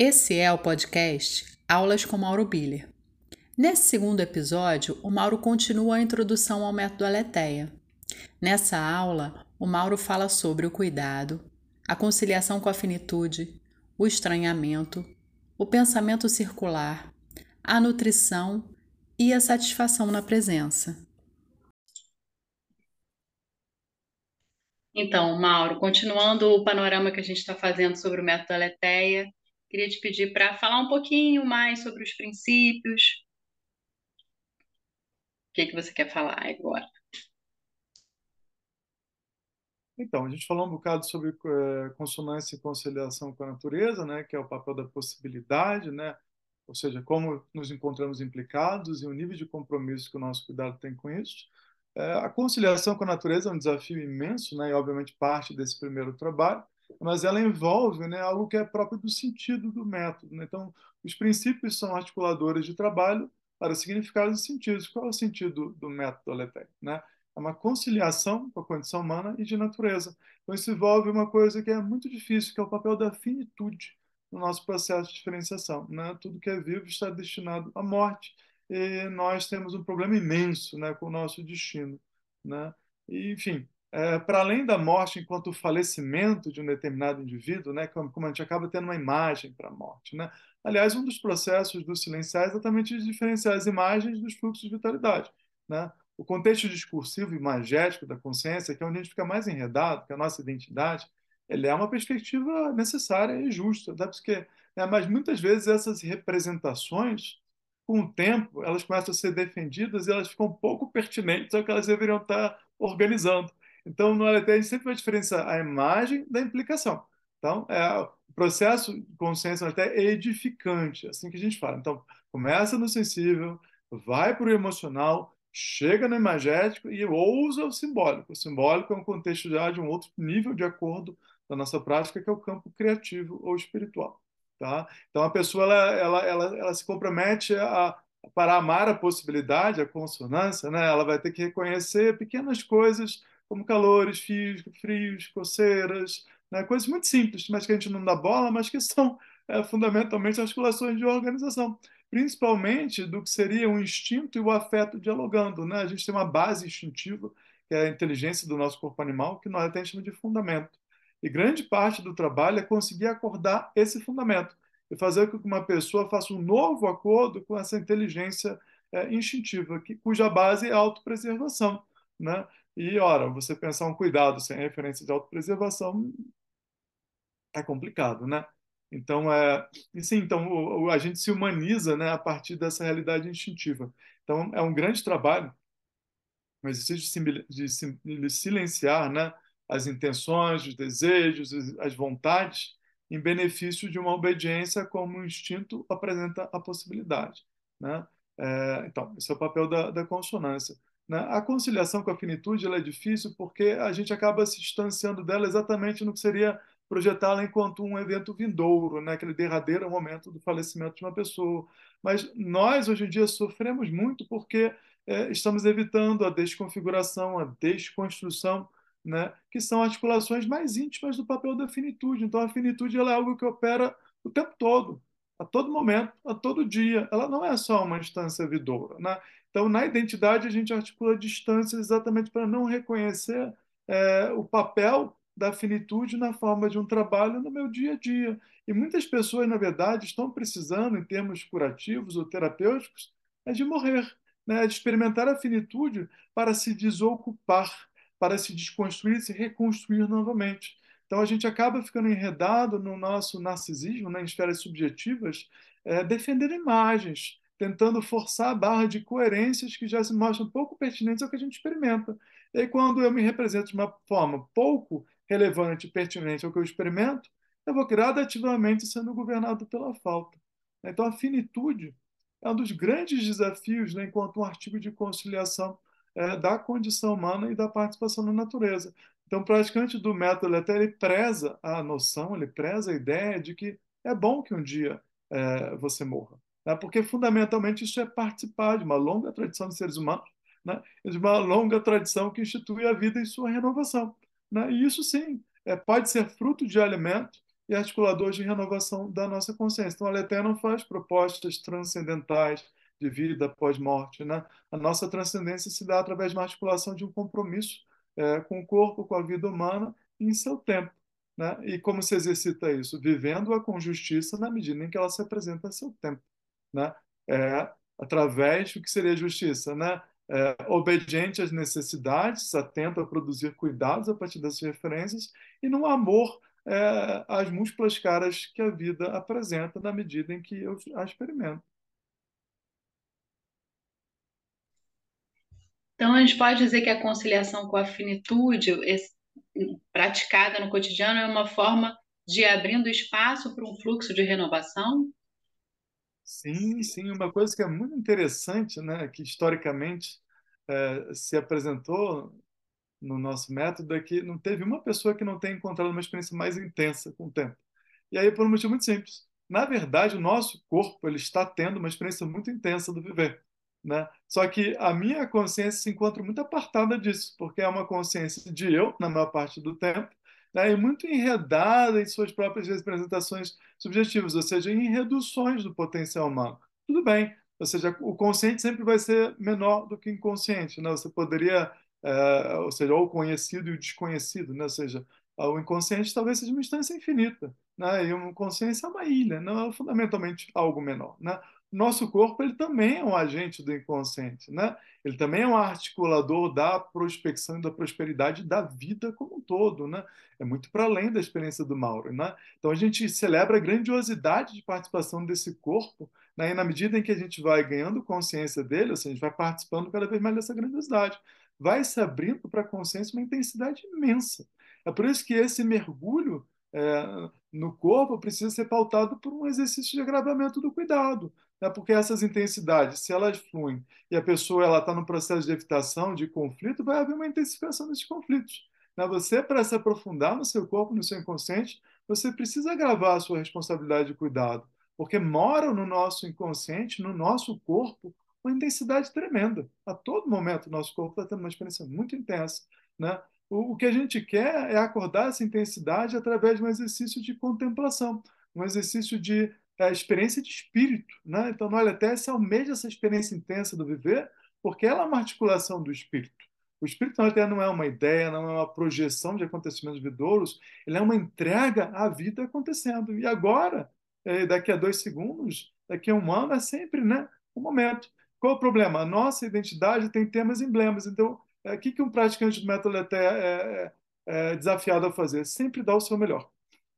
Esse é o podcast Aulas com Mauro Biller. Nesse segundo episódio, o Mauro continua a introdução ao método Aletheia. Nessa aula, o Mauro fala sobre o cuidado, a conciliação com a finitude, o estranhamento, o pensamento circular, a nutrição e a satisfação na presença. Então, Mauro, continuando o panorama que a gente está fazendo sobre o método Aletheia, queria te pedir para falar um pouquinho mais sobre os princípios. O que, que você quer falar agora? Então, a gente falou um bocado sobre é, consonância e conciliação com a natureza, né, que é o papel da possibilidade, né, ou seja, como nos encontramos implicados e o nível de compromisso que o nosso cuidado tem com isso. É, a conciliação com a natureza é um desafio imenso, né, e obviamente parte desse primeiro trabalho, mas ela envolve né, algo que é próprio do sentido do método. Né? Então, os princípios são articuladores de trabalho para significados e sentidos. Qual é o sentido do método Aletec? Né? É uma conciliação com a condição humana e de natureza. Então, isso envolve uma coisa que é muito difícil, que é o papel da finitude no nosso processo de diferenciação. Né? Tudo que é vivo está destinado à morte e nós temos um problema imenso né, com o nosso destino. Né? E, enfim, é, para além da morte enquanto falecimento de um determinado indivíduo, né, como, como a gente acaba tendo uma imagem para a morte. Né? Aliás, um dos processos do silenciar é exatamente diferenciar as imagens dos fluxos de vitalidade. Né? o contexto discursivo e magético da consciência, que é onde a gente fica mais enredado, que é a nossa identidade, ele é uma perspectiva necessária e justa, tá? Porque, né? mas muitas vezes essas representações, com o tempo, elas começam a ser defendidas e elas ficam pouco pertinentes ao que elas deveriam estar organizando. Então, no LT, a gente sempre vai diferenciar a imagem da implicação. Então, é, o processo de consciência no LT é edificante, é assim que a gente fala. Então, começa no sensível, vai para o emocional, chega no imagético e ousa o simbólico. O simbólico é um contexto já de um outro nível de acordo da nossa prática, que é o campo criativo ou espiritual. Tá? Então, a pessoa ela, ela, ela, ela se compromete a, para amar a possibilidade, a consonância, né? ela vai ter que reconhecer pequenas coisas como calores, fios, frios, coceiras, né? coisas muito simples, mas que a gente não dá bola, mas que são é, fundamentalmente articulações de organização principalmente do que seria o instinto e o afeto dialogando. Né? A gente tem uma base instintiva, que é a inteligência do nosso corpo animal, que nós até chamamos de fundamento. E grande parte do trabalho é conseguir acordar esse fundamento e fazer com que uma pessoa faça um novo acordo com essa inteligência é, instintiva, que, cuja base é a autopreservação. Né? E, ora, você pensar um cuidado sem referência de autopreservação é complicado, né? Então, é, e sim, então o, a gente se humaniza né, a partir dessa realidade instintiva. Então, é um grande trabalho, um exercício de, de silenciar né, as intenções, os desejos, as vontades, em benefício de uma obediência como o instinto apresenta a possibilidade. Né? É, então, esse é o papel da, da consonância. Né? A conciliação com a finitude é difícil porque a gente acaba se distanciando dela exatamente no que seria projetá-la enquanto um evento vindouro, né? aquele derradeiro momento do falecimento de uma pessoa. Mas nós, hoje em dia, sofremos muito porque é, estamos evitando a desconfiguração, a desconstrução, né? que são articulações mais íntimas do papel da finitude. Então, a finitude ela é algo que opera o tempo todo, a todo momento, a todo dia. Ela não é só uma instância vidoura. Né? Então, na identidade, a gente articula distâncias exatamente para não reconhecer é, o papel da finitude na forma de um trabalho no meu dia a dia. E muitas pessoas, na verdade, estão precisando, em termos curativos ou terapêuticos, é de morrer, né? de experimentar a finitude para se desocupar, para se desconstruir, se reconstruir novamente. Então a gente acaba ficando enredado no nosso narcisismo, né, em esferas subjetivas, é, defendendo imagens, tentando forçar a barra de coerências que já se mostram pouco pertinentes ao que a gente experimenta. E aí, quando eu me represento de uma forma pouco relevante e pertinente ao que eu experimento, eu vou gradativamente sendo governado pela falta. Então, a finitude é um dos grandes desafios né, enquanto um artigo de conciliação é, da condição humana e da participação na natureza. Então, o praticante do método até ele preza a noção, ele preza a ideia de que é bom que um dia é, você morra, né? porque fundamentalmente isso é participar de uma longa tradição de seres humanos, né? de uma longa tradição que institui a vida em sua renovação. Né? E isso sim é, pode ser fruto de alimento e articulador de renovação da nossa consciência. Então, a não faz propostas transcendentais de vida após morte. Né? A nossa transcendência se dá através de uma articulação de um compromisso é, com o corpo, com a vida humana, em seu tempo. Né? E como se exercita isso? Vivendo-a com justiça na medida em que ela se apresenta a seu tempo. Né? É, através do que seria justiça, né? É, obediente às necessidades, atento a produzir cuidados a partir dessas referências e no amor é, às múltiplas caras que a vida apresenta na medida em que eu a experimento. Então, a gente pode dizer que a conciliação com a finitude, praticada no cotidiano, é uma forma de abrindo espaço para um fluxo de renovação? Sim, sim, uma coisa que é muito interessante, né, que historicamente é, se apresentou no nosso método é que não teve uma pessoa que não tenha encontrado uma experiência mais intensa com o tempo. E aí por um motivo muito simples. Na verdade, o nosso corpo ele está tendo uma experiência muito intensa do viver, né? Só que a minha consciência se encontra muito apartada disso, porque é uma consciência de eu na maior parte do tempo né, e muito enredada em suas próprias representações subjetivas, ou seja, em reduções do potencial humano. Tudo bem, ou seja, o consciente sempre vai ser menor do que o inconsciente, né? Você poderia, é, ou seja, o conhecido e o desconhecido, né? Ou seja, o inconsciente talvez seja uma instância infinita, né? E uma consciência é uma ilha, não é fundamentalmente algo menor, né? Nosso corpo ele também é um agente do inconsciente, né? Ele também é um articulador da prospecção e da prosperidade da vida como um todo, né? É muito para além da experiência do Mauro, né? Então a gente celebra a grandiosidade de participação desse corpo, né? E na medida em que a gente vai ganhando consciência dele, seja, a gente vai participando cada vez mais dessa grandiosidade, vai se abrindo para a consciência uma intensidade imensa. É por isso que esse mergulho é, no corpo precisa ser pautado por um exercício de agravamento do cuidado, né? porque essas intensidades, se elas fluem e a pessoa está no processo de evitação, de conflito, vai haver uma intensificação desses conflitos. Né? Você, para se aprofundar no seu corpo, no seu inconsciente, você precisa agravar a sua responsabilidade de cuidado, porque mora no nosso inconsciente, no nosso corpo, uma intensidade tremenda. A todo momento, o nosso corpo está tendo uma experiência muito intensa. Né? O, o que a gente quer é acordar essa intensidade através de um exercício de contemplação, um exercício de é, experiência de espírito. Né? Então, no Aleté se almeja essa experiência intensa do viver, porque ela é uma articulação do espírito. O espírito na não é uma ideia, não é uma projeção de acontecimentos vidouros, ele é uma entrega à vida acontecendo. E agora, é, daqui a dois segundos, daqui a um ano, é sempre né, o momento. Qual o problema? A nossa identidade tem temas e emblemas. Então, é, o que, um praticante do método Leté é, é, é desafiado a fazer? Sempre dar o seu melhor.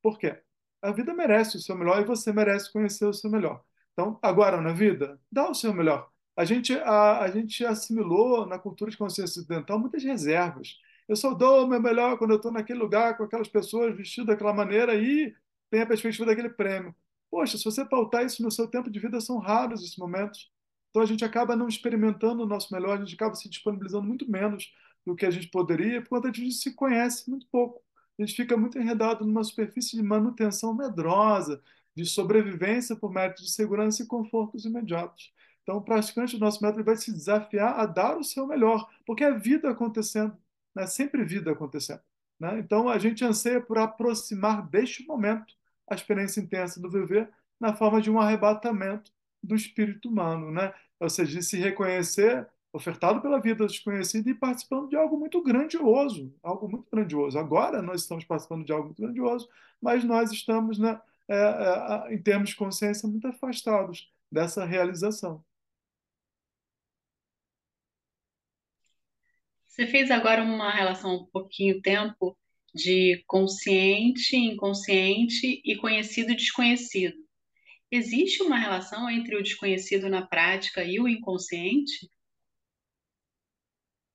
Por quê? A vida merece o seu melhor e você merece conhecer o seu melhor. Então, agora na vida, dá o seu melhor. A gente, a, a gente assimilou na cultura de consciência ocidental muitas reservas. Eu só dou o meu melhor quando eu estou naquele lugar com aquelas pessoas vestidas daquela maneira e tem a perspectiva daquele prêmio. Poxa, se você pautar isso no seu tempo de vida, são raros esses momentos. Então a gente acaba não experimentando o nosso melhor, a gente acaba se disponibilizando muito menos do que a gente poderia, por conta a gente se conhece muito pouco. A gente fica muito enredado numa superfície de manutenção medrosa, de sobrevivência por mérito de segurança e confortos imediatos. Então, o praticante do nosso método vai se desafiar a dar o seu melhor, porque é vida acontecendo, né? sempre vida acontecendo. Né? Então, a gente anseia por aproximar deste momento a experiência intensa do viver na forma de um arrebatamento do espírito humano, né? Ou seja, de se reconhecer ofertado pela vida desconhecida e participando de algo muito grandioso, algo muito grandioso. Agora nós estamos participando de algo muito grandioso, mas nós estamos, né, é, é, em termos de consciência, muito afastados dessa realização. Você fez agora uma relação um pouquinho tempo de consciente, inconsciente e conhecido e desconhecido. Existe uma relação entre o desconhecido na prática e o inconsciente?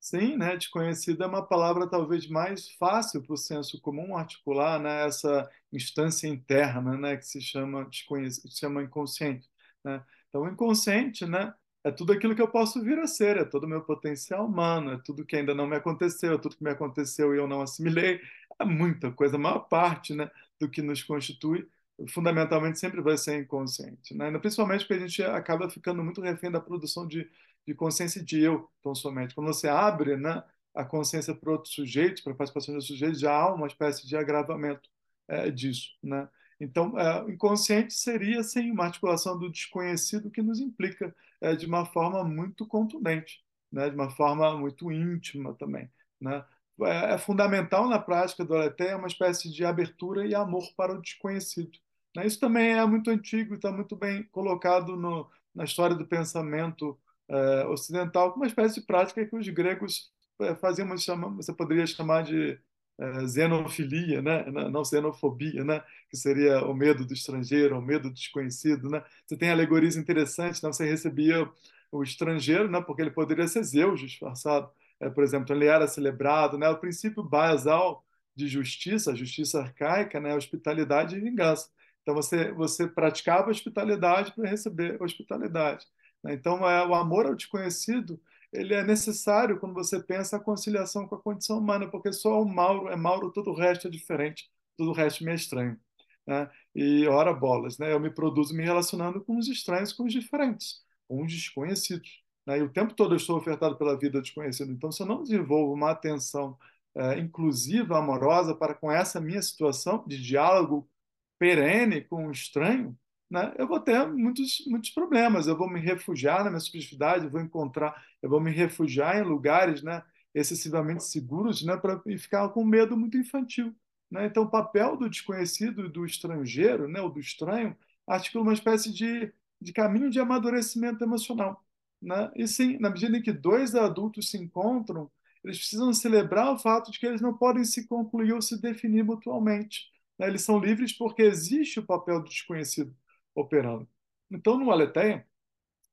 Sim, né? Desconhecido é uma palavra talvez mais fácil para o senso comum articular, né? Essa instância interna, né? Que se chama se chama inconsciente, né? Então, o inconsciente, né? É tudo aquilo que eu posso vir a ser, é todo o meu potencial humano, é tudo que ainda não me aconteceu, é tudo que me aconteceu e eu não assimilei, é muita coisa, a maior parte, né? Do que nos constitui fundamentalmente sempre vai ser inconsciente, né? Principalmente porque a gente acaba ficando muito refém da produção de, de consciência de eu, tão somente. Quando você abre, né, a consciência para outro sujeito, para a participação do sujeito, já há uma espécie de agravamento é, disso, né? Então, é, inconsciente seria, sim, uma articulação do desconhecido que nos implica é, de uma forma muito contundente, né? de uma forma muito íntima também. Né? É, é fundamental na prática do Aletheia uma espécie de abertura e amor para o desconhecido. Né? Isso também é muito antigo e está muito bem colocado no, na história do pensamento é, ocidental, uma espécie de prática que os gregos é, faziam, você poderia chamar de é, xenofilia, né? não xenofobia, né? que seria o medo do estrangeiro, o medo do desconhecido. Né? Você tem alegorias interessantes, né? você recebia o estrangeiro, né? porque ele poderia ser Zeus disfarçado, é, por exemplo, ele era celebrado, né? o princípio basal de justiça, justiça arcaica, né? hospitalidade e vingança. Então você você praticava hospitalidade para receber hospitalidade. Né? Então é, o amor ao desconhecido ele é necessário quando você pensa a conciliação com a condição humana, porque só o Mauro é Mauro, todo o resto é diferente, todo o resto me é estranho. Né? E ora bolas, né? eu me produzo me relacionando com os estranhos, com os diferentes, com os desconhecidos. Né? E o tempo todo eu estou ofertado pela vida desconhecida. Então, se eu não desenvolvo uma atenção é, inclusiva, amorosa para com essa minha situação de diálogo perene com o estranho, né, eu vou ter muitos, muitos problemas. Eu vou me refugiar na minha subjetividade, vou encontrar, eu vou me refugiar em lugares né, excessivamente seguros né, para ficar com medo muito infantil. Né? Então, o papel do desconhecido, do estrangeiro, né, ou do estranho, articula uma espécie de, de caminho de amadurecimento emocional. Né? E sim, na medida em que dois adultos se encontram, eles precisam celebrar o fato de que eles não podem se concluir ou se definir mutualmente. Né? Eles são livres porque existe o papel do desconhecido operando. Então, no Aletheia,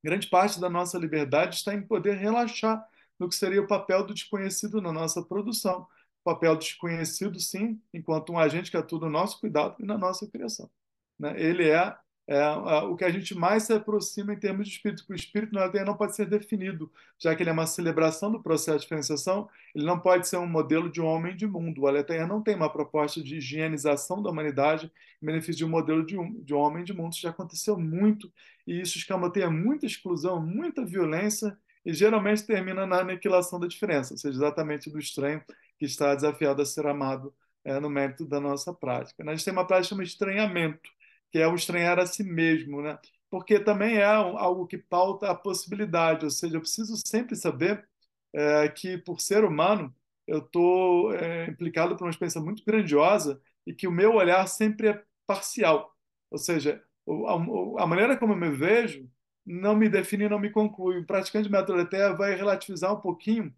grande parte da nossa liberdade está em poder relaxar no que seria o papel do desconhecido na nossa produção. O papel do desconhecido, sim, enquanto um agente que atua no nosso cuidado e na nossa criação. Né? Ele é é, o que a gente mais se aproxima em termos de espírito, porque o espírito na aldeia não pode ser definido, já que ele é uma celebração do processo de diferenciação, ele não pode ser um modelo de homem de mundo. O Aletheia não tem uma proposta de higienização da humanidade em benefício de um modelo de, um, de homem de mundo. Isso já aconteceu muito, e isso escamoteia muita exclusão, muita violência, e geralmente termina na aniquilação da diferença, ou seja, exatamente do estranho que está desafiado a ser amado é, no mérito da nossa prática. A gente tem uma prática chamada estranhamento, que é o estranhar a si mesmo, né? Porque também é algo que pauta a possibilidade, ou seja, eu preciso sempre saber é, que, por ser humano, eu estou é, implicado por uma experiência muito grandiosa e que o meu olhar sempre é parcial. Ou seja, a, a maneira como eu me vejo não me define, não me conclui. O praticante de método vai relativizar um pouquinho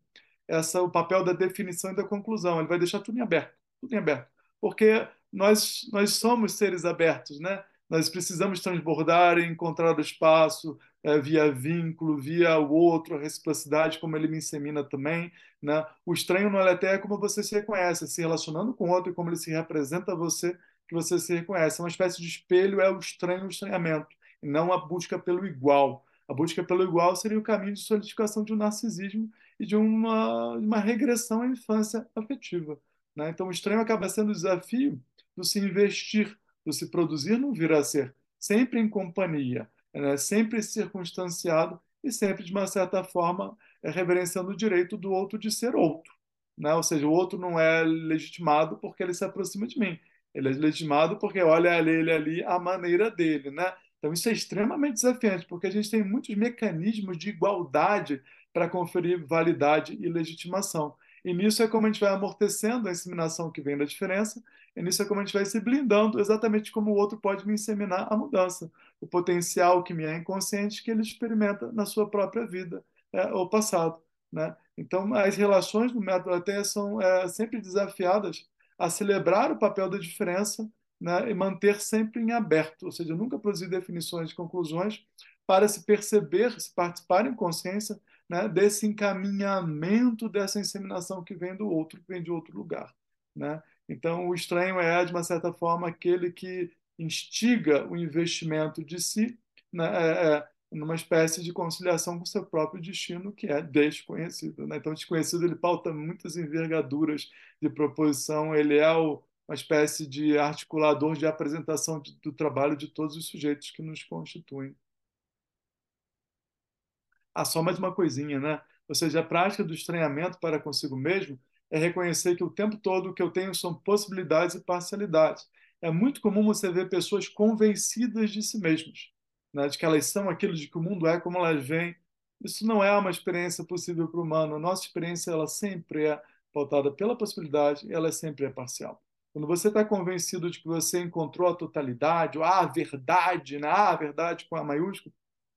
essa, o papel da definição e da conclusão. Ele vai deixar tudo em aberto, tudo em aberto. Porque nós, nós somos seres abertos, né? Nós precisamos transbordar e encontrar o espaço é, via vínculo, via o outro, a reciprocidade, como ele me insemina também. Né? O estranho Aleté é como você se reconhece, se relacionando com o outro e como ele se representa a você, que você se reconhece. É uma espécie de espelho, é o estranho, o estranhamento, e não a busca pelo igual. A busca pelo igual seria o caminho de solidificação de um narcisismo e de uma, uma regressão à infância afetiva. Né? Então, o estranho acaba sendo o desafio do se investir, do se produzir não vir a ser, sempre em companhia, né? sempre circunstanciado e sempre, de uma certa forma, é, reverenciando o direito do outro de ser outro. Né? Ou seja, o outro não é legitimado porque ele se aproxima de mim. Ele é legitimado porque olha ele ali a maneira dele, né? Então isso é extremamente desafiante, porque a gente tem muitos mecanismos de igualdade para conferir validade e legitimação. E nisso é como a gente vai amortecendo a inseminação que vem da diferença, e nisso é como a gente vai se blindando, exatamente como o outro pode me inseminar a mudança, o potencial que me é inconsciente que ele experimenta na sua própria vida é, ou passado. Né? Então, as relações do método até são é, sempre desafiadas a celebrar o papel da diferença né, e manter sempre em aberto, ou seja, nunca produzir definições e conclusões para se perceber, se participar em consciência né, desse encaminhamento dessa inseminação que vem do outro, que vem de outro lugar. Né? Então, o estranho é, de uma certa forma, aquele que instiga o investimento de si né, é, é, numa espécie de conciliação com seu próprio destino, que é desconhecido. Né? Então, o desconhecido ele pauta muitas envergaduras de proposição, ele é o, uma espécie de articulador de apresentação de, do trabalho de todos os sujeitos que nos constituem a soma de uma coisinha, né? Ou seja, a prática do estranhamento para consigo mesmo é reconhecer que o tempo todo o que eu tenho são possibilidades e parcialidades. é muito comum você ver pessoas convencidas de si mesmas, né? de que elas são aquilo de que o mundo é como elas veem. Isso não é uma experiência possível para o humano. A nossa experiência ela sempre é pautada pela possibilidade, ela sempre é parcial. Quando você está convencido de que você encontrou a totalidade, ou a verdade, né? a verdade com a maiúscula,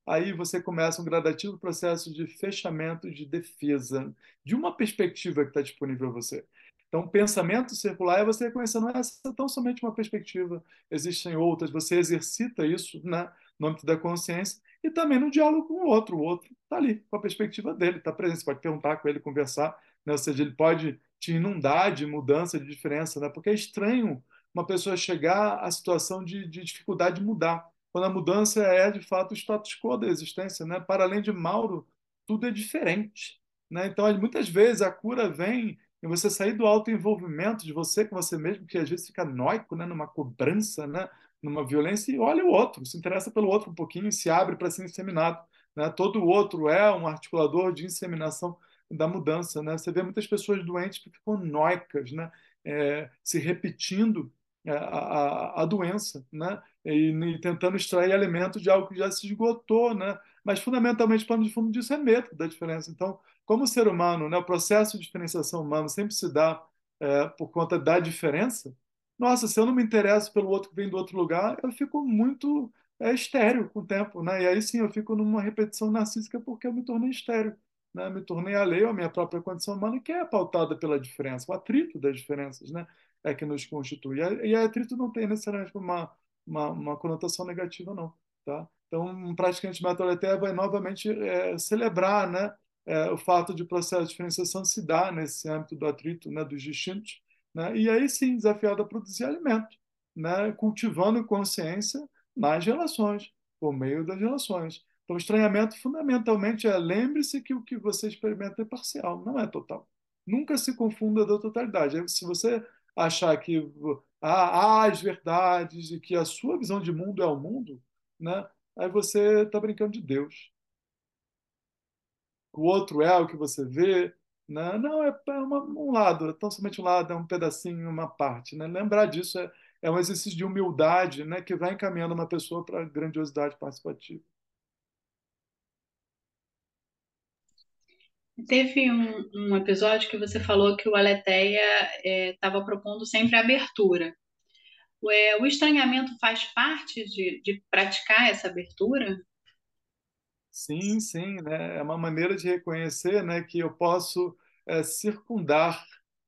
aí você começa um gradativo processo de fechamento, de defesa, de uma perspectiva que está disponível a você. Então, pensamento circular é você reconhecer, não é tão somente uma perspectiva, existem outras, você exercita isso né, no âmbito da consciência e também no diálogo com o outro. O outro está ali, com a perspectiva dele, está presente, você pode perguntar com ele, conversar, né, ou seja, ele pode te inundar de mudança, de diferença, né, porque é estranho uma pessoa chegar à situação de, de dificuldade de mudar, quando a mudança é, de fato, o status quo da existência. Né? Para além de Mauro, tudo é diferente. Né? Então, muitas vezes, a cura vem e você sair do autoenvolvimento de você com você mesmo, que às vezes fica noico, né, numa cobrança, né, numa violência, e olha o outro, se interessa pelo outro um pouquinho e se abre para ser inseminado. Né? Todo o outro é um articulador de inseminação da mudança. Né? Você vê muitas pessoas doentes que ficam noicas, né? É, se repetindo a, a, a, doença, né? E, e, tentando extrair elementos de algo que já se esgotou, né? Mas fundamentalmente, o plano de fundo disso é medo da diferença. Então, como ser humano, né, o processo de diferenciação humana sempre se dá é, por conta da diferença. Nossa, se eu não me interesso pelo outro que vem do outro lugar, eu fico muito é, estéreo com o tempo, né? E aí sim eu fico numa repetição narcísica porque eu me tornei estéreo, né? Me tornei alheio à minha própria condição humana, que é pautada pela diferença, o atrito das diferenças, né? É que nos constitui. E atrito não tem necessariamente uma, uma, uma conotação negativa, não, tá? Então, praticante de metoletéia vai novamente é, celebrar, né? é, o fato de o processo de diferenciação se dar nesse âmbito do atrito, né, dos distintos, né, e aí sim desafiado a produzir alimento, né, cultivando consciência nas relações, por meio das relações. Então, estranhamento fundamentalmente é lembre-se que o que você experimenta é parcial, não é total. Nunca se confunda da totalidade. Se você achar que as verdades e que a sua visão de mundo é o mundo, né, aí você está brincando de Deus o outro é o que você vê. Né? Não, é, é uma, um lado, é tão somente um lado, é um pedacinho, uma parte. Né? Lembrar disso é, é um exercício de humildade né? que vai encaminhando uma pessoa para a grandiosidade participativa. Teve um, um, episódio que você falou que o Aletheia estava é, propondo sempre abertura. O, é, o estranhamento faz parte de, de praticar essa abertura? Sim, sim, né? É uma maneira de reconhecer, né, que eu posso é, circundar,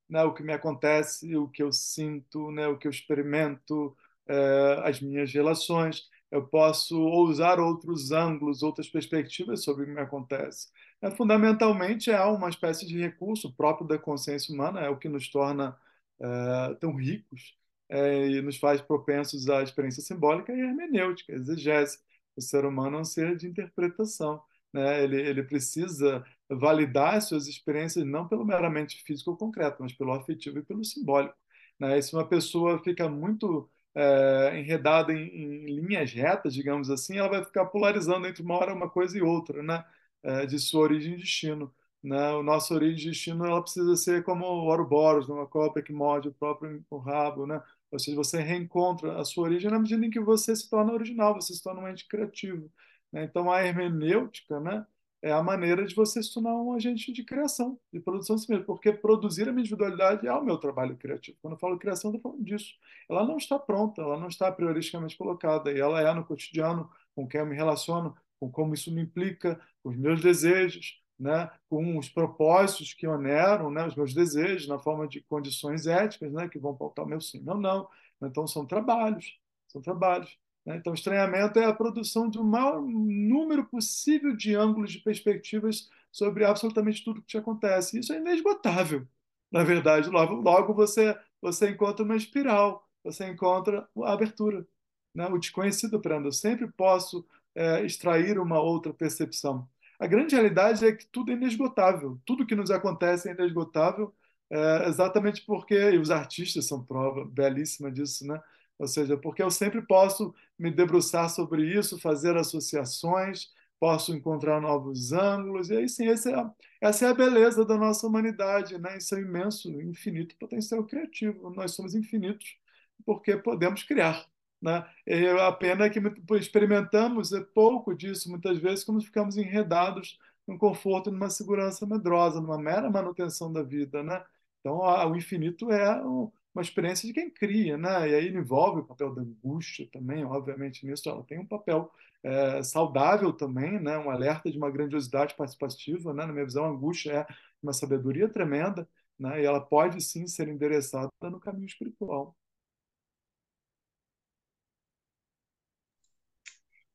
né, o que me acontece, o que eu sinto, né, o que eu experimento, é, as minhas relações. Eu posso usar outros ângulos, outras perspectivas sobre o que me acontece. É, fundamentalmente, é uma espécie de recurso próprio da consciência humana, é o que nos torna é, tão ricos é, e nos faz propensos à experiência simbólica e hermenêutica, exegese o ser humano é um ser de interpretação. Né? Ele, ele precisa validar suas experiências não pelo meramente físico ou concreto, mas pelo afetivo e pelo simbólico. Né? E se uma pessoa fica muito é, enredada em, em, linhas retas, digamos assim, ela vai ficar polarizando entre uma hora uma coisa e outra, né? É, de sua origem e destino. Né? O nosso origem e destino ela precisa ser como o Ouroboros, uma cobra que morde o próprio o rabo, né? Ou seja, você reencontra a sua origem na medida em que você se torna original, você se torna um ente criativo. Né? Então, a hermenêutica né, é a maneira de você se tornar um agente de criação, de produção de si mesmo, porque produzir a minha individualidade é o meu trabalho criativo. Quando eu falo criação, eu estou falando disso. Ela não está pronta, ela não está prioristicamente colocada, e ela é no cotidiano, com quem eu me relaciono, com como isso me implica, os meus desejos, né, com os propósitos que oneram né, os meus desejos na forma de condições éticas né, que vão pautar o meu sim ou não. Então, são trabalhos, são trabalhos. Né? Então, estranhamento é a produção um maior número possível de ângulos, de perspectivas sobre absolutamente tudo que te acontece. Isso é inesgotável, na verdade. Logo, logo você, você encontra uma espiral, você encontra a abertura. Né? O desconhecido, aprenda. Eu sempre posso é, extrair uma outra percepção. A grande realidade é que tudo é inesgotável. Tudo que nos acontece é inesgotável, é, exatamente porque, e os artistas são prova belíssima disso, né? Ou seja, porque eu sempre posso me debruçar sobre isso, fazer associações, posso encontrar novos ângulos, e aí sim, essa é a, essa é a beleza da nossa humanidade, né? Isso é imenso, infinito potencial criativo. Nós somos infinitos, porque podemos criar. Né? É a pena é que experimentamos pouco disso, muitas vezes, como ficamos enredados num conforto, numa segurança medrosa, numa mera manutenção da vida. Né? Então, o infinito é um, uma experiência de quem cria, né? E aí envolve o papel da angústia também, obviamente, nisso ela tem um papel é, saudável também, né? Um alerta de uma grandiosidade participativa, né? Na minha visão, a angústia é uma sabedoria tremenda, né? E ela pode sim ser endereçada no caminho espiritual.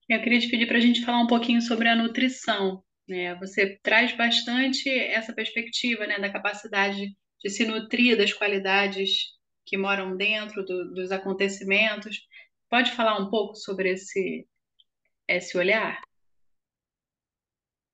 Eu queria te pedir para a gente falar um pouquinho sobre a nutrição. Né? Você traz bastante essa perspectiva né, da capacidade de se nutrir das qualidades que moram dentro do, dos acontecimentos. Pode falar um pouco sobre esse, esse olhar?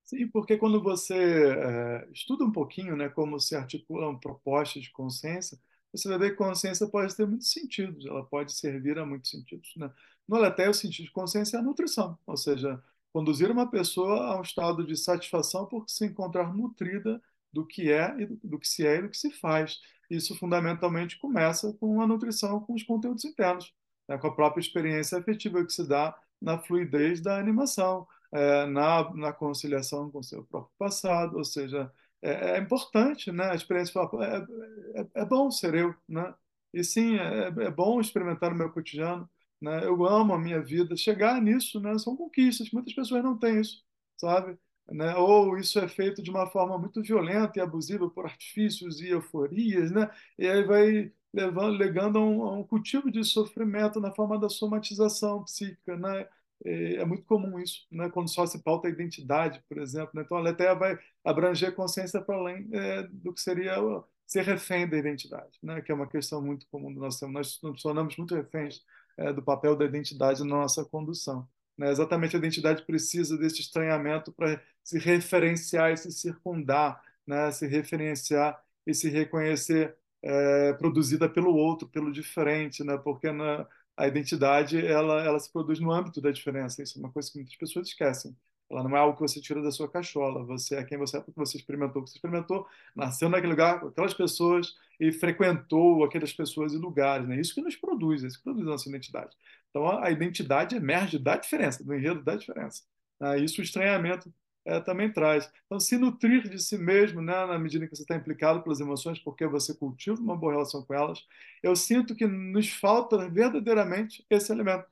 Sim, porque quando você é, estuda um pouquinho né, como se articulam propostas de consciência, você vai ver que consciência pode ter muitos sentidos, ela pode servir a muitos sentidos. Né? No Aletheia, o sentido de consciência é a nutrição, ou seja, conduzir uma pessoa a um estado de satisfação por se encontrar nutrida do que é e do, do que se é e do que se faz. Isso fundamentalmente começa com a nutrição com os conteúdos internos, né? com a própria experiência afetiva que se dá na fluidez da animação, é, na, na conciliação com o seu próprio passado, ou seja, é, é importante, né? A experiência fala, é, é, é, bom ser eu, né? E sim, é, é bom experimentar o meu cotidiano, né? Eu amo a minha vida. Chegar nisso, né? São conquistas. Muitas pessoas não têm isso, sabe? Né? Ou isso é feito de uma forma muito violenta e abusiva por artifícios e euforias, né? E aí vai levando, legando a um, a um cultivo de sofrimento na forma da somatização psíquica, né? É muito comum isso, né? quando só se pauta a identidade, por exemplo. Né? Então, a Letéia vai abranger a consciência para além é, do que seria ser refém da identidade, né? que é uma questão muito comum do nosso tempo. Nós nos tornamos muito reféns é, do papel da identidade na nossa condução. Né? Exatamente a identidade precisa desse estranhamento para se referenciar e se circundar, né? se referenciar e se reconhecer é, produzida pelo outro, pelo diferente, né? porque na, a identidade ela, ela se produz no âmbito da diferença. Isso é uma coisa que muitas pessoas esquecem. Ela não é algo que você tira da sua cachola. Você é quem você é porque você experimentou o que você experimentou, nasceu naquele lugar com aquelas pessoas e frequentou aquelas pessoas e lugares. Né? Isso que nos produz, isso que produz a nossa identidade. Então, a identidade emerge da diferença, do enredo da diferença. Ah, isso o estranhamento é, também traz. Então, se nutrir de si mesmo, né, na medida que você está implicado pelas emoções, porque você cultiva uma boa relação com elas, eu sinto que nos falta verdadeiramente esse elemento.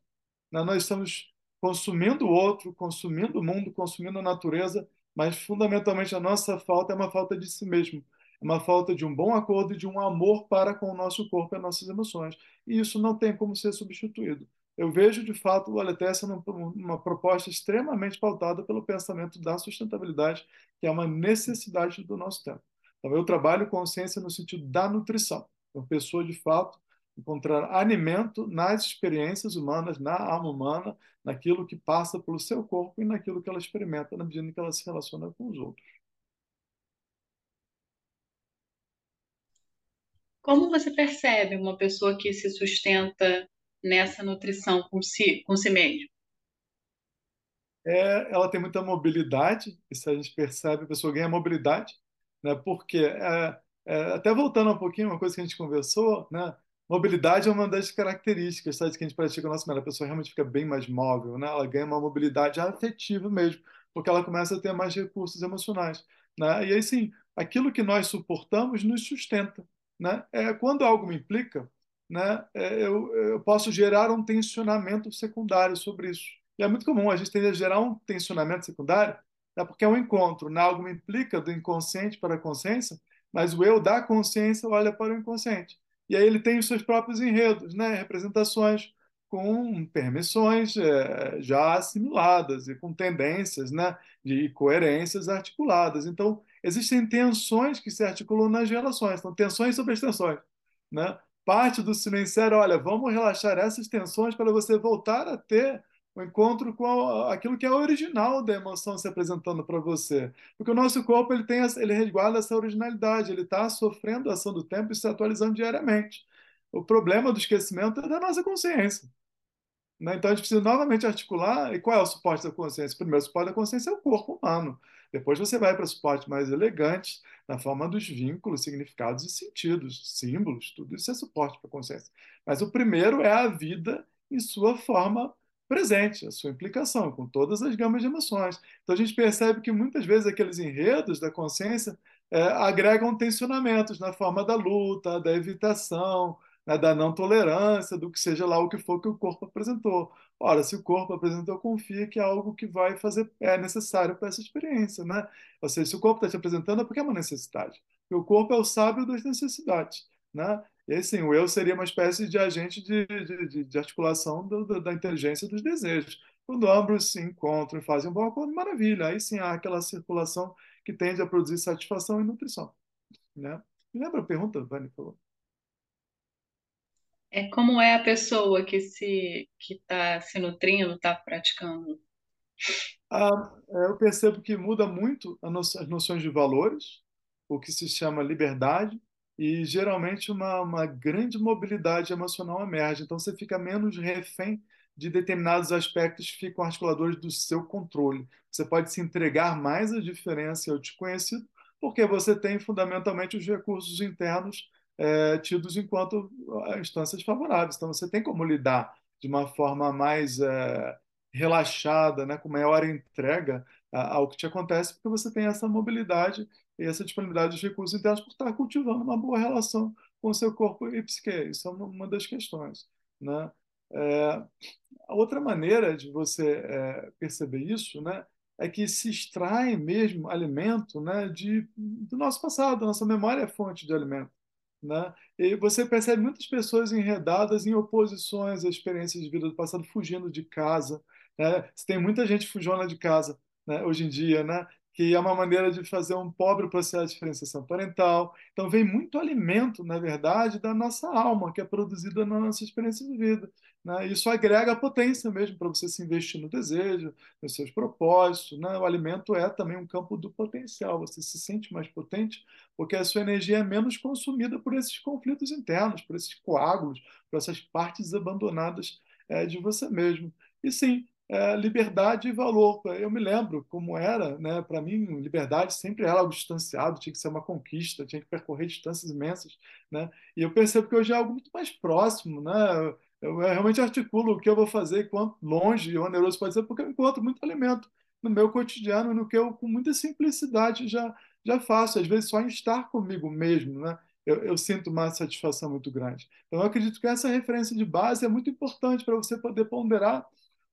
Né? Nós estamos consumindo o outro, consumindo o mundo, consumindo a natureza, mas fundamentalmente a nossa falta é uma falta de si mesmo. É uma falta de um bom acordo e de um amor para com o nosso corpo e as nossas emoções. E isso não tem como ser substituído eu vejo de fato o Aletheia sendo uma proposta extremamente pautada pelo pensamento da sustentabilidade, que é uma necessidade do nosso tempo. Então, eu trabalho consciência no sentido da nutrição. Uma pessoa, de fato, encontrar alimento nas experiências humanas, na alma humana, naquilo que passa pelo seu corpo e naquilo que ela experimenta na medida em que ela se relaciona com os outros. Como você percebe uma pessoa que se sustenta nessa nutrição com si, com si mesmo? É, ela tem muita mobilidade, isso a gente percebe, a pessoa ganha mobilidade, né? porque, é, é, até voltando um pouquinho, uma coisa que a gente conversou, né? mobilidade é uma das características sabe, que a gente pratica no nosso meio, a pessoa realmente fica bem mais móvel, né? ela ganha uma mobilidade afetiva mesmo, porque ela começa a ter mais recursos emocionais. Né? E aí, sim, aquilo que nós suportamos nos sustenta. Né? É, quando algo me implica, né, é, eu, eu posso gerar um tensionamento secundário sobre isso. E é muito comum a gente tender a gerar um tensionamento secundário, né, porque é um encontro, né, algo implica do inconsciente para a consciência, mas o eu da consciência olha para o inconsciente. E aí ele tem os seus próprios enredos, né, representações com permissões é, já assimiladas e com tendências né, de coerências articuladas. Então, existem tensões que se articulam nas relações, então, tensões sobre as tensões. Né? Parte do silenciar, olha, vamos relaxar essas tensões para você voltar a ter o encontro com aquilo que é original da emoção se apresentando para você. Porque o nosso corpo ele tem ele resguarda essa originalidade, ele está sofrendo a ação do tempo e se atualizando diariamente. O problema do esquecimento é da nossa consciência. Né? Então a gente precisa novamente articular. E qual é o suporte da consciência? O primeiro suporte da consciência é o corpo humano. Depois você vai para suportes mais elegantes, na forma dos vínculos, significados e sentidos, símbolos, tudo isso é suporte para a consciência. Mas o primeiro é a vida em sua forma presente, a sua implicação, com todas as gamas de emoções. Então a gente percebe que muitas vezes aqueles enredos da consciência é, agregam tensionamentos na forma da luta, da evitação, né, da não tolerância, do que seja lá o que for que o corpo apresentou. Ora, se o corpo apresentou, confia que é algo que vai fazer, é necessário para essa experiência, né? Ou seja, se o corpo está te apresentando, é porque é uma necessidade. E o corpo é o sábio das necessidades, né? E aí, sim, o eu seria uma espécie de agente de, de, de articulação do, do, da inteligência dos desejos. Quando ambos se encontram e fazem um bom acordo, maravilha. Aí sim há aquela circulação que tende a produzir satisfação e nutrição. Né? Me lembra a pergunta, Vani falou? É como é a pessoa que se que está se nutrindo, está praticando. Ah, é, eu percebo que muda muito as noções de valores, o que se chama liberdade, e geralmente uma, uma grande mobilidade emocional emerge. Então você fica menos refém de determinados aspectos que ficam articuladores do seu controle. Você pode se entregar mais à diferença e ao desconhecido, porque você tem fundamentalmente os recursos internos é, tidos enquanto ah, instâncias favoráveis. Então, você tem como lidar de uma forma mais é, relaxada, né, com maior entrega ao que te acontece, porque você tem essa mobilidade e essa disponibilidade dos recursos internos por estar cultivando uma boa relação com o seu corpo e psique. Isso é uma das questões. Né? É, a outra maneira de você é, perceber isso né, é que se extrai mesmo alimento né, de, do nosso passado, nossa memória é fonte de alimento. Né? E você percebe muitas pessoas enredadas em oposições à experiência de vida do passado, fugindo de casa. Né? Você tem muita gente fujona de casa né? hoje em dia, né? Que é uma maneira de fazer um pobre processo de diferenciação parental. Então, vem muito alimento, na verdade, da nossa alma, que é produzida na nossa experiência de vida. Né? Isso agrega potência mesmo para você se investir no desejo, nos seus propósitos. Né? O alimento é também um campo do potencial. Você se sente mais potente porque a sua energia é menos consumida por esses conflitos internos, por esses coágulos, por essas partes abandonadas é, de você mesmo. E sim, é, liberdade e valor. Eu me lembro como era, né? Para mim, liberdade sempre era algo distanciado, tinha que ser uma conquista, tinha que percorrer distâncias imensas, né? E eu percebo que hoje é algo muito mais próximo, né? Eu, realmente articulo o que eu vou fazer, quanto longe e oneroso pode ser, porque eu encontro muito alimento no meu cotidiano, no que eu com muita simplicidade já já faço. Às vezes só em estar comigo mesmo, né? Eu, eu, sinto uma satisfação muito grande. Então, eu acredito que essa referência de base é muito importante para você poder ponderar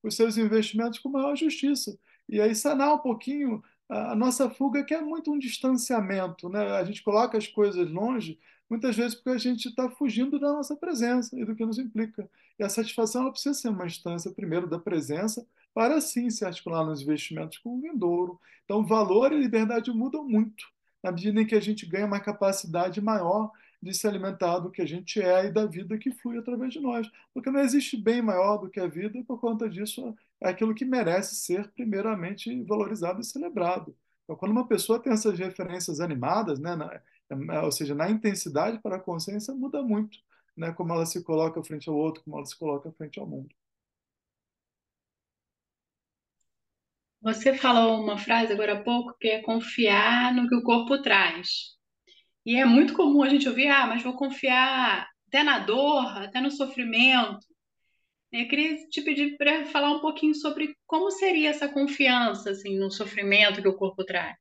os seus investimentos com maior justiça. E aí sanar um pouquinho a nossa fuga, que é muito um distanciamento. Né? A gente coloca as coisas longe, muitas vezes porque a gente está fugindo da nossa presença e do que nos implica. E a satisfação ela precisa ser uma instância, primeiro, da presença, para sim se articular nos investimentos com o vindouro. Então, valor e liberdade mudam muito, na medida em que a gente ganha uma capacidade maior de se alimentar do que a gente é e da vida que flui através de nós. Porque não existe bem maior do que a vida, e por conta disso é aquilo que merece ser primeiramente valorizado e celebrado. Então, quando uma pessoa tem essas referências animadas, né, na, ou seja, na intensidade para a consciência, muda muito, né, como ela se coloca frente ao outro, como ela se coloca frente ao mundo. Você falou uma frase agora há pouco que é confiar no que o corpo traz. E é muito comum a gente ouvir, ah, mas vou confiar até na dor, até no sofrimento. Eu queria te pedir para falar um pouquinho sobre como seria essa confiança assim, no sofrimento que o corpo traz.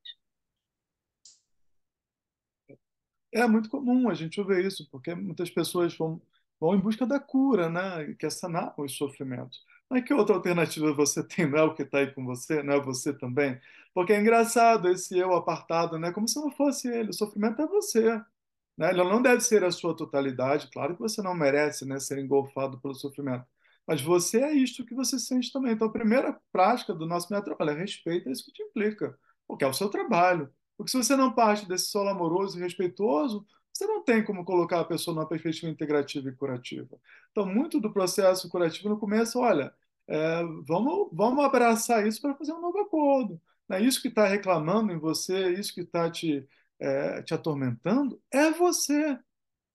É muito comum a gente ouvir isso, porque muitas pessoas vão, vão em busca da cura, né? E quer sanar os sofrimentos. Mas que outra alternativa você tem? Não é o que está aí com você? Não é você também? Porque é engraçado esse eu apartado, né? Como se não fosse ele. O sofrimento é você. Né? Ele não deve ser a sua totalidade. Claro que você não merece né, ser engolfado pelo sofrimento. Mas você é isto que você sente também. Então, a primeira prática do nosso método é respeito, é isso que te implica. Porque é o seu trabalho. Porque se você não parte desse solo amoroso e respeitoso, você não tem como colocar a pessoa numa perspectiva integrativa e curativa. Então, muito do processo curativo no começo, olha, é, vamos, vamos abraçar isso para fazer um novo acordo. Né? Isso que está reclamando em você, isso que está te, é, te atormentando, é você,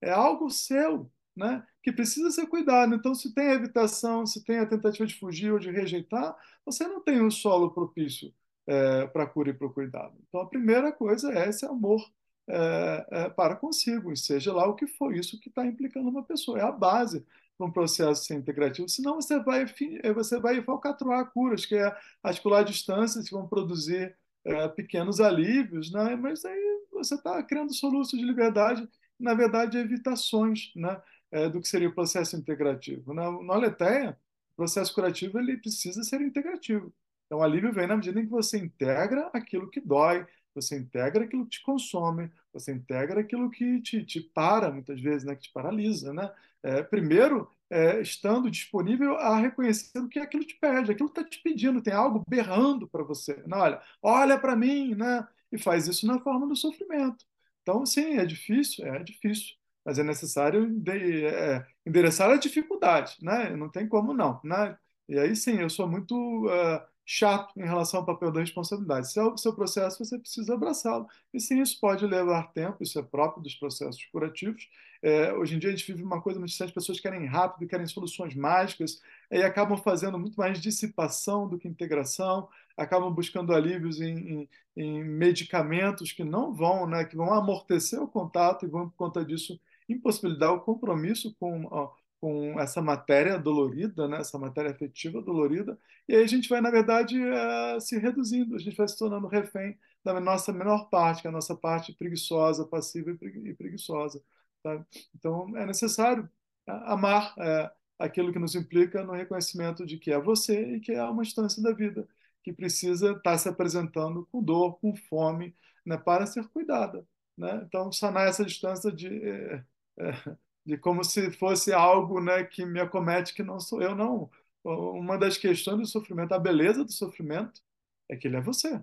é algo seu. né, que precisa ser cuidado. Então, se tem a evitação, se tem a tentativa de fugir ou de rejeitar, você não tem um solo propício é, para cura e para o cuidado. Então, a primeira coisa é esse amor é, é, para consigo, e seja lá o que for isso que está implicando uma pessoa. É a base para um processo ser integrativo. Senão, você vai, você vai falcatruar curas, que é articular distâncias que vão produzir é, pequenos alívios, né? mas aí você está criando soluços de liberdade, na verdade, evitações né? É, do que seria o processo integrativo. Na, na Aletheia, o processo curativo ele precisa ser integrativo. Então, o alívio vem na medida em que você integra aquilo que dói, você integra aquilo que te consome, você integra aquilo que te, te para, muitas vezes, né? que te paralisa. Né? É, primeiro, é, estando disponível a reconhecer o que aquilo te pede, aquilo está te pedindo, tem algo berrando para você. Não, olha, olha para mim, né? E faz isso na forma do sofrimento. Então, sim, é difícil, é difícil, mas é necessário é, endereçar a dificuldade, né? Não tem como não, né? E aí sim, eu sou muito uh, chato em relação ao papel da responsabilidade. Se é o seu processo, você precisa abraçá-lo. E sim, isso pode levar tempo, isso é próprio dos processos curativos. É, hoje em dia a gente vive uma coisa muito as pessoas querem rápido, querem soluções mágicas, e acabam fazendo muito mais dissipação do que integração, acabam buscando alívios em, em, em medicamentos que não vão, né, que vão amortecer o contato e vão, por conta disso, impossibilitar o compromisso com, ó, com essa matéria dolorida, né, essa matéria afetiva dolorida, e aí a gente vai, na verdade, uh, se reduzindo, a gente vai se tornando refém da nossa menor parte, que é a nossa parte preguiçosa, passiva e preguiçosa. Tá? Então, é necessário amar é, aquilo que nos implica no reconhecimento de que é você e que é uma instância da vida que precisa estar se apresentando com dor, com fome, né, para ser cuidada. Né? Então, sanar essa distância de, é, é, de como se fosse algo né, que me acomete, que não sou eu, não. Uma das questões do sofrimento, a beleza do sofrimento, é que ele é você.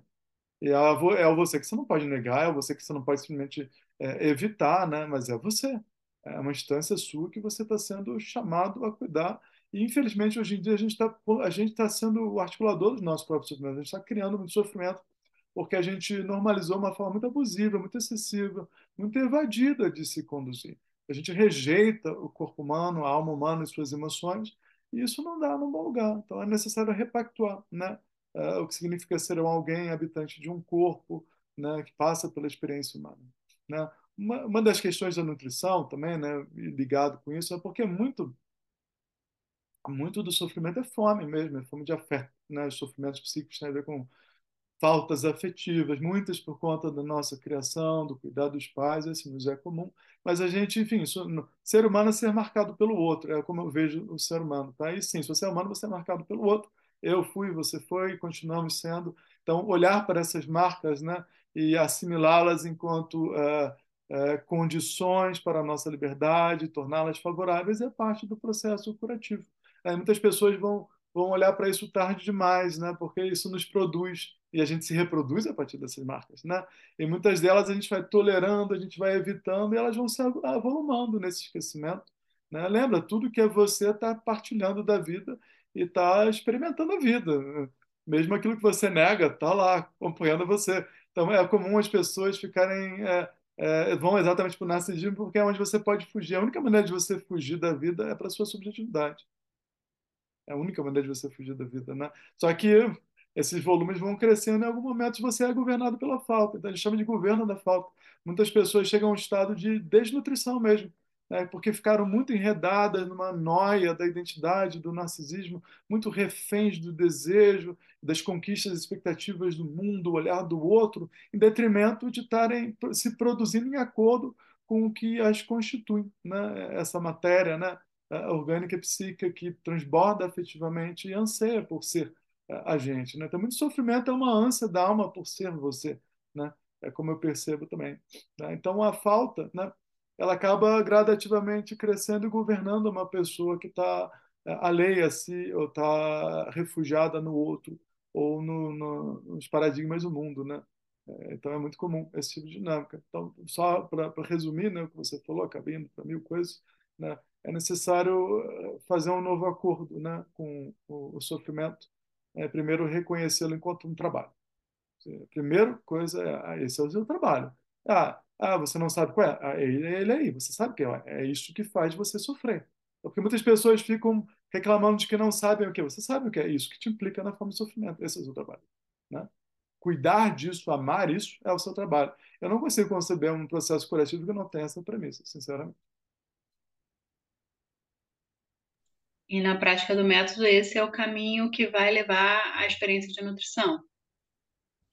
E é, é você que você não pode negar, é você que você não pode simplesmente é, evitar, né? Mas é você. É uma instância sua que você está sendo chamado a cuidar. E, infelizmente, hoje em dia, a gente está tá sendo o articulador dos nossos próprios sofrimentos. A gente está criando muito sofrimento porque a gente normalizou uma forma muito abusiva, muito excessiva, muito evadida de se conduzir. A gente rejeita o corpo humano, a alma humana e suas emoções, e isso não dá num bom lugar. Então, é necessário repactuar, né? Uh, o que significa ser alguém habitante de um corpo, né, que passa pela experiência humana. Né? Uma, uma das questões da nutrição também, né, ligado com isso, é porque muito muito do sofrimento é fome mesmo, é fome de afeto, né? Os sofrimentos psíquicos têm a ver com faltas afetivas, muitas por conta da nossa criação, do cuidado dos pais, assim nos é comum. Mas a gente, enfim, isso, ser humano é ser marcado pelo outro, é como eu vejo o ser humano, tá? E sim, se você é humano, você é marcado pelo outro. Eu fui, você foi, continuamos sendo. Então, olhar para essas marcas, né? e assimilá-las enquanto é, é, condições para a nossa liberdade, torná-las favoráveis, é parte do processo curativo. É, muitas pessoas vão, vão olhar para isso tarde demais, né? porque isso nos produz e a gente se reproduz a partir dessas marcas. Né? E muitas delas a gente vai tolerando, a gente vai evitando e elas vão se avolumando nesse esquecimento. Né? Lembra, tudo que é você está partilhando da vida e está experimentando a vida. Mesmo aquilo que você nega, está lá acompanhando você. Então, é comum as pessoas ficarem. É, é, vão exatamente para o narcisismo porque é onde você pode fugir. A única maneira de você fugir da vida é para sua subjetividade. É a única maneira de você fugir da vida, né? Só que esses volumes vão crescendo e em algum momento você é governado pela falta. Então, eles chamam de governo da falta. Muitas pessoas chegam a um estado de desnutrição mesmo né, porque ficaram muito enredadas numa noia da identidade, do narcisismo, muito reféns do desejo, das conquistas expectativas do mundo, o olhar do outro, em detrimento de estarem se produzindo em acordo com o que as constitui, né, essa matéria né, orgânica e psíquica que transborda afetivamente e anseia por ser a gente. Né? Então, muito sofrimento é uma ânsia da alma por ser você. Né? É como eu percebo também. Né? Então, a falta né, ela acaba gradativamente crescendo e governando uma pessoa que está é, alheia a si ou está refugiada no outro ou no, no, nos paradigmas do mundo, né? É, então é muito comum esse tipo de dinâmica. Então, só para resumir, né, o que você falou, acabei indo para mil coisas, né? É necessário é, fazer um novo acordo, né, com o, sofrimento. É, primeiro reconhecê-lo enquanto um trabalho. Primeira coisa é, ah, esse é o seu trabalho. Ah, Ah, você não sabe qual é? Ah, ele, ele aí, você sabe que é, é isso que faz você sofrer. Porque muitas pessoas ficam reclamando de que não sabem o que. Você sabe o que é isso que te implica na forma de sofrimento. Esse é o seu trabalho. Né? Cuidar disso, amar isso, é o seu trabalho. Eu não consigo conceber um processo curativo que não tenha essa premissa, sinceramente. E na prática do método, esse é o caminho que vai levar à experiência de nutrição.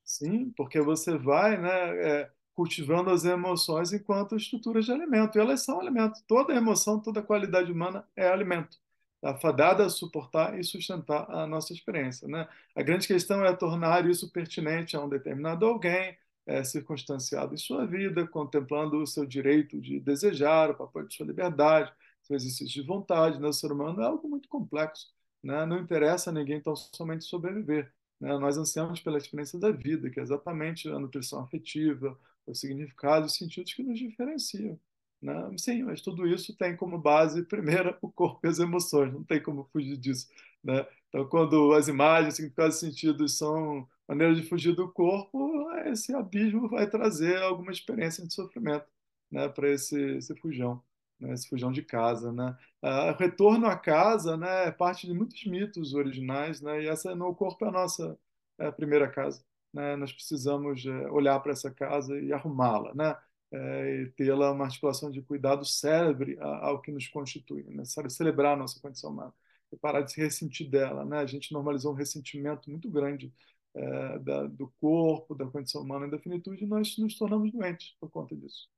Sim, porque você vai né, é, cultivando as emoções enquanto estruturas de alimento. E elas são alimento. Toda emoção, toda qualidade humana é alimento. Está fadada a suportar e sustentar a nossa experiência. Né? A grande questão é tornar isso pertinente a um determinado alguém, é, circunstanciado em sua vida, contemplando o seu direito de desejar, o papel de sua liberdade, seu exercício de vontade. Né? O ser humano é algo muito complexo. Né? Não interessa a ninguém tão somente sobreviver. Né? Nós ansiamos pela experiência da vida, que é exatamente a nutrição afetiva, os significados, os sentidos que nos diferenciam. Né? Sim, mas tudo isso tem como base, primeiro, o corpo e as emoções, não tem como fugir disso. Né? Então, quando as imagens, significados e sentidos são maneiras de fugir do corpo, esse abismo vai trazer alguma experiência de sofrimento né? para esse, esse fujão né, fujão de casa, né? O retorno à casa, né, é parte de muitos mitos originais, né? E essa no corpo é a nossa é primeira casa, né? Nós precisamos é, olhar para essa casa e arrumá-la, né? É, e tê-la uma articulação de cuidado célebre ao que nos constitui, é necessário celebrar a nossa condição humana e parar de se ressentir dela, né? A gente normalizou um ressentimento muito grande é, da, do corpo, da condição humana, em definitude, e nós nos tornamos doentes por conta disso.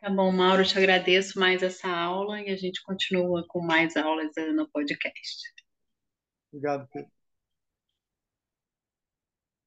Tá bom, Mauro, te agradeço mais essa aula e a gente continua com mais aulas no podcast. Obrigado, Pedro.